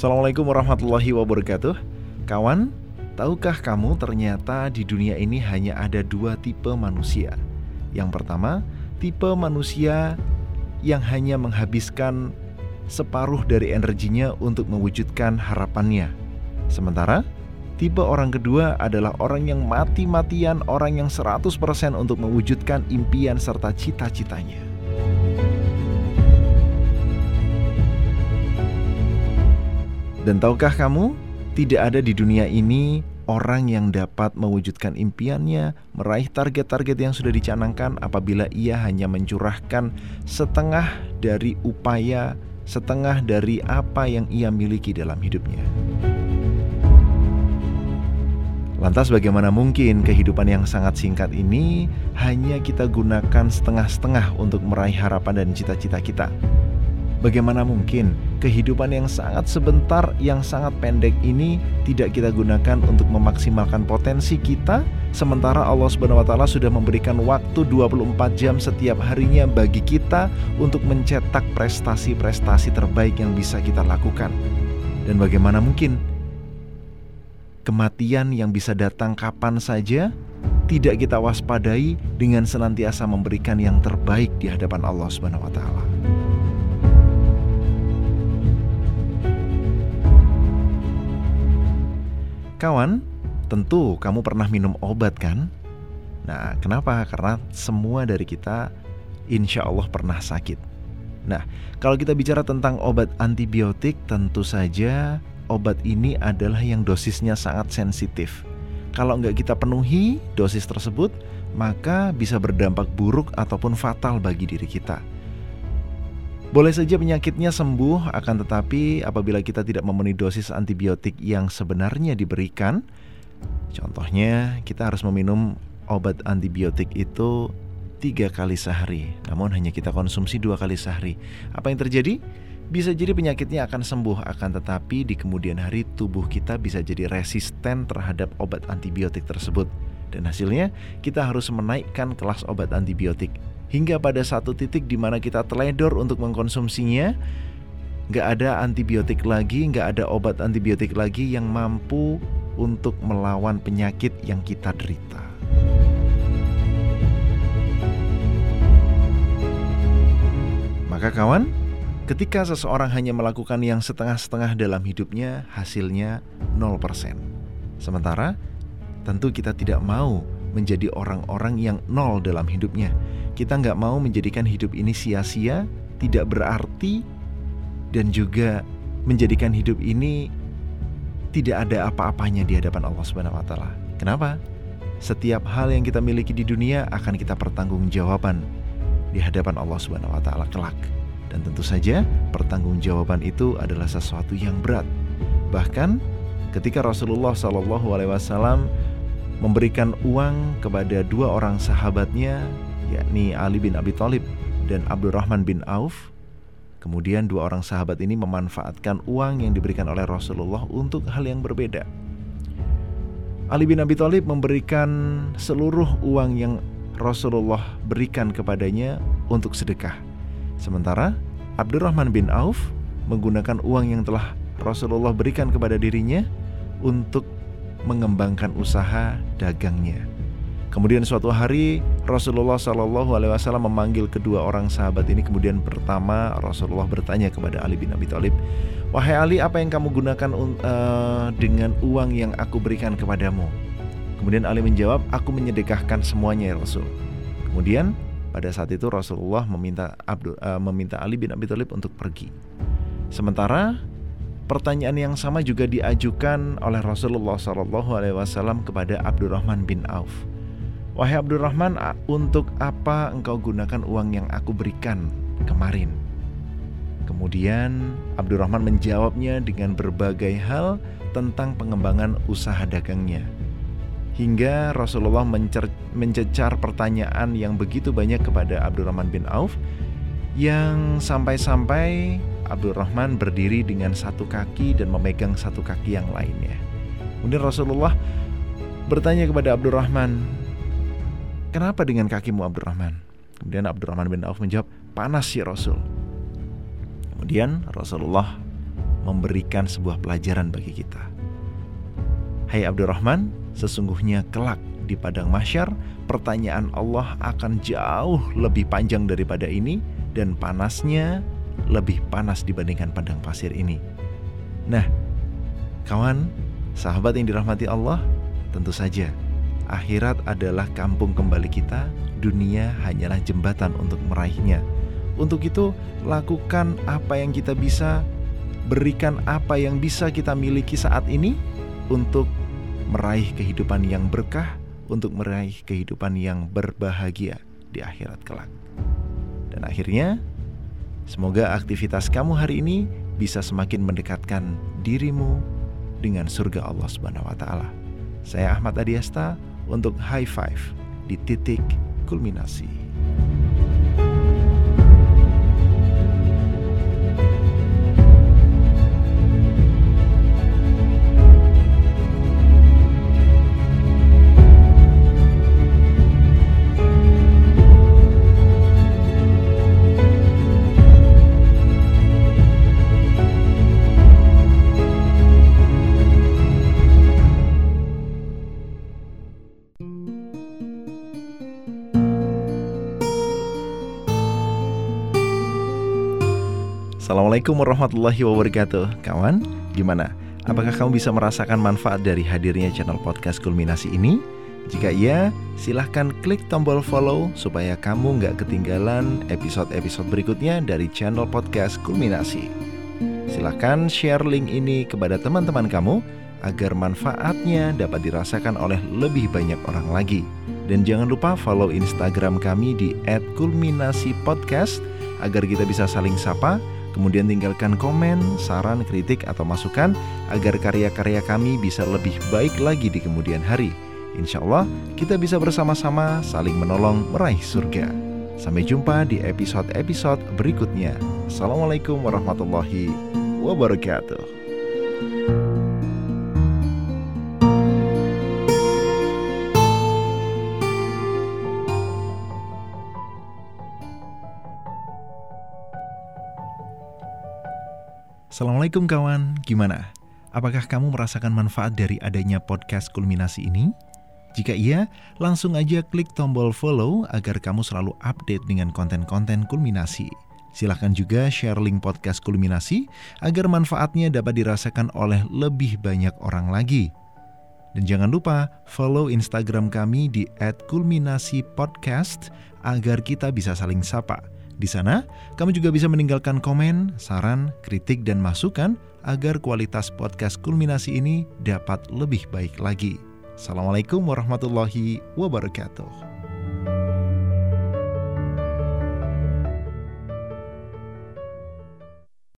Assalamualaikum warahmatullahi wabarakatuh. Kawan, tahukah kamu ternyata di dunia ini hanya ada dua tipe manusia? Yang pertama, tipe manusia yang hanya menghabiskan separuh dari energinya untuk mewujudkan harapannya. Sementara, tipe orang kedua adalah orang yang mati-matian Orang yang 100% untuk mewujudkan impian serta cita-citanya Dan tahukah kamu, tidak ada di dunia ini orang yang dapat mewujudkan impiannya, meraih target-target yang sudah dicanangkan apabila ia hanya mencurahkan setengah dari upaya, setengah dari apa yang ia miliki dalam hidupnya. Lantas bagaimana mungkin kehidupan yang sangat singkat ini hanya kita gunakan setengah-setengah untuk meraih harapan dan cita-cita kita? Bagaimana mungkin kehidupan yang sangat sebentar, yang sangat pendek ini tidak kita gunakan untuk memaksimalkan potensi kita, sementara Allah Subhanahu wa taala sudah memberikan waktu 24 jam setiap harinya bagi kita untuk mencetak prestasi-prestasi terbaik yang bisa kita lakukan. Dan bagaimana mungkin kematian yang bisa datang kapan saja tidak kita waspadai dengan senantiasa memberikan yang terbaik di hadapan Allah Subhanahu wa taala. Kawan, tentu kamu pernah minum obat kan? Nah, kenapa? Karena semua dari kita insya Allah pernah sakit. Nah, kalau kita bicara tentang obat antibiotik, tentu saja obat ini adalah yang dosisnya sangat sensitif. Kalau nggak kita penuhi dosis tersebut, maka bisa berdampak buruk ataupun fatal bagi diri kita. Boleh saja penyakitnya sembuh, akan tetapi apabila kita tidak memenuhi dosis antibiotik yang sebenarnya diberikan, contohnya kita harus meminum obat antibiotik itu tiga kali sehari, namun hanya kita konsumsi dua kali sehari. Apa yang terjadi? Bisa jadi penyakitnya akan sembuh, akan tetapi di kemudian hari tubuh kita bisa jadi resisten terhadap obat antibiotik tersebut. Dan hasilnya kita harus menaikkan kelas obat antibiotik hingga pada satu titik di mana kita teledor untuk mengkonsumsinya, nggak ada antibiotik lagi, nggak ada obat antibiotik lagi yang mampu untuk melawan penyakit yang kita derita. Maka kawan, ketika seseorang hanya melakukan yang setengah-setengah dalam hidupnya, hasilnya 0%. Sementara, tentu kita tidak mau menjadi orang-orang yang nol dalam hidupnya. Kita nggak mau menjadikan hidup ini sia-sia, tidak berarti, dan juga menjadikan hidup ini tidak ada apa-apanya di hadapan Allah Subhanahu wa taala. Kenapa? Setiap hal yang kita miliki di dunia akan kita pertanggungjawaban di hadapan Allah Subhanahu wa taala kelak. Dan tentu saja pertanggungjawaban itu adalah sesuatu yang berat. Bahkan ketika Rasulullah Shallallahu alaihi wasallam memberikan uang kepada dua orang sahabatnya yakni Ali bin Abi Thalib dan Abdurrahman bin Auf. Kemudian dua orang sahabat ini memanfaatkan uang yang diberikan oleh Rasulullah untuk hal yang berbeda. Ali bin Abi Thalib memberikan seluruh uang yang Rasulullah berikan kepadanya untuk sedekah. Sementara Abdurrahman bin Auf menggunakan uang yang telah Rasulullah berikan kepada dirinya untuk mengembangkan usaha dagangnya. Kemudian suatu hari Rasulullah Shallallahu Alaihi Wasallam memanggil kedua orang sahabat ini. Kemudian pertama Rasulullah bertanya kepada Ali bin Abi Thalib, wahai Ali, apa yang kamu gunakan uh, dengan uang yang aku berikan kepadamu? Kemudian Ali menjawab, aku menyedekahkan semuanya ya Rasul. Kemudian pada saat itu Rasulullah meminta Abdul, uh, meminta Ali bin Abi Thalib untuk pergi. Sementara Pertanyaan yang sama juga diajukan oleh Rasulullah SAW kepada Abdurrahman bin Auf. Wahai Abdurrahman, untuk apa engkau gunakan uang yang aku berikan kemarin? Kemudian Abdurrahman menjawabnya dengan berbagai hal tentang pengembangan usaha dagangnya. Hingga Rasulullah mencecar pertanyaan yang begitu banyak kepada Abdurrahman bin Auf yang sampai-sampai Abdurrahman berdiri dengan satu kaki dan memegang satu kaki yang lainnya. Kemudian Rasulullah bertanya kepada Abdurrahman, "Kenapa dengan kakimu Abdurrahman?" Kemudian Abdurrahman bin Auf menjawab, "Panas ya Rasul." Kemudian Rasulullah memberikan sebuah pelajaran bagi kita. Hai Abdurrahman, sesungguhnya kelak di padang mahsyar pertanyaan Allah akan jauh lebih panjang daripada ini dan panasnya lebih panas dibandingkan padang pasir ini. Nah, kawan, sahabat yang dirahmati Allah, tentu saja akhirat adalah kampung kembali kita, dunia hanyalah jembatan untuk meraihnya. Untuk itu, lakukan apa yang kita bisa, berikan apa yang bisa kita miliki saat ini untuk meraih kehidupan yang berkah, untuk meraih kehidupan yang berbahagia di akhirat kelak. Dan akhirnya, semoga aktivitas kamu hari ini bisa semakin mendekatkan dirimu dengan surga Allah Subhanahu wa taala. Saya Ahmad Adiasta untuk high five di titik kulminasi. Assalamualaikum warahmatullahi wabarakatuh Kawan, gimana? Apakah kamu bisa merasakan manfaat dari hadirnya channel podcast kulminasi ini? Jika iya, silahkan klik tombol follow supaya kamu nggak ketinggalan episode-episode berikutnya dari channel podcast kulminasi. Silahkan share link ini kepada teman-teman kamu agar manfaatnya dapat dirasakan oleh lebih banyak orang lagi. Dan jangan lupa follow Instagram kami di @kulminasi_podcast agar kita bisa saling sapa Kemudian tinggalkan komen, saran, kritik, atau masukan agar karya-karya kami bisa lebih baik lagi di kemudian hari. Insya Allah kita bisa bersama-sama saling menolong meraih surga. Sampai jumpa di episode-episode berikutnya. Assalamualaikum warahmatullahi wabarakatuh. Assalamualaikum kawan, gimana? Apakah kamu merasakan manfaat dari adanya podcast kulminasi ini? Jika iya, langsung aja klik tombol follow agar kamu selalu update dengan konten-konten kulminasi. Silahkan juga share link podcast kulminasi agar manfaatnya dapat dirasakan oleh lebih banyak orang lagi. Dan jangan lupa follow Instagram kami di @kulminasi_podcast agar kita bisa saling sapa di sana, kamu juga bisa meninggalkan komen, saran, kritik, dan masukan agar kualitas podcast kulminasi ini dapat lebih baik lagi. Assalamualaikum warahmatullahi wabarakatuh.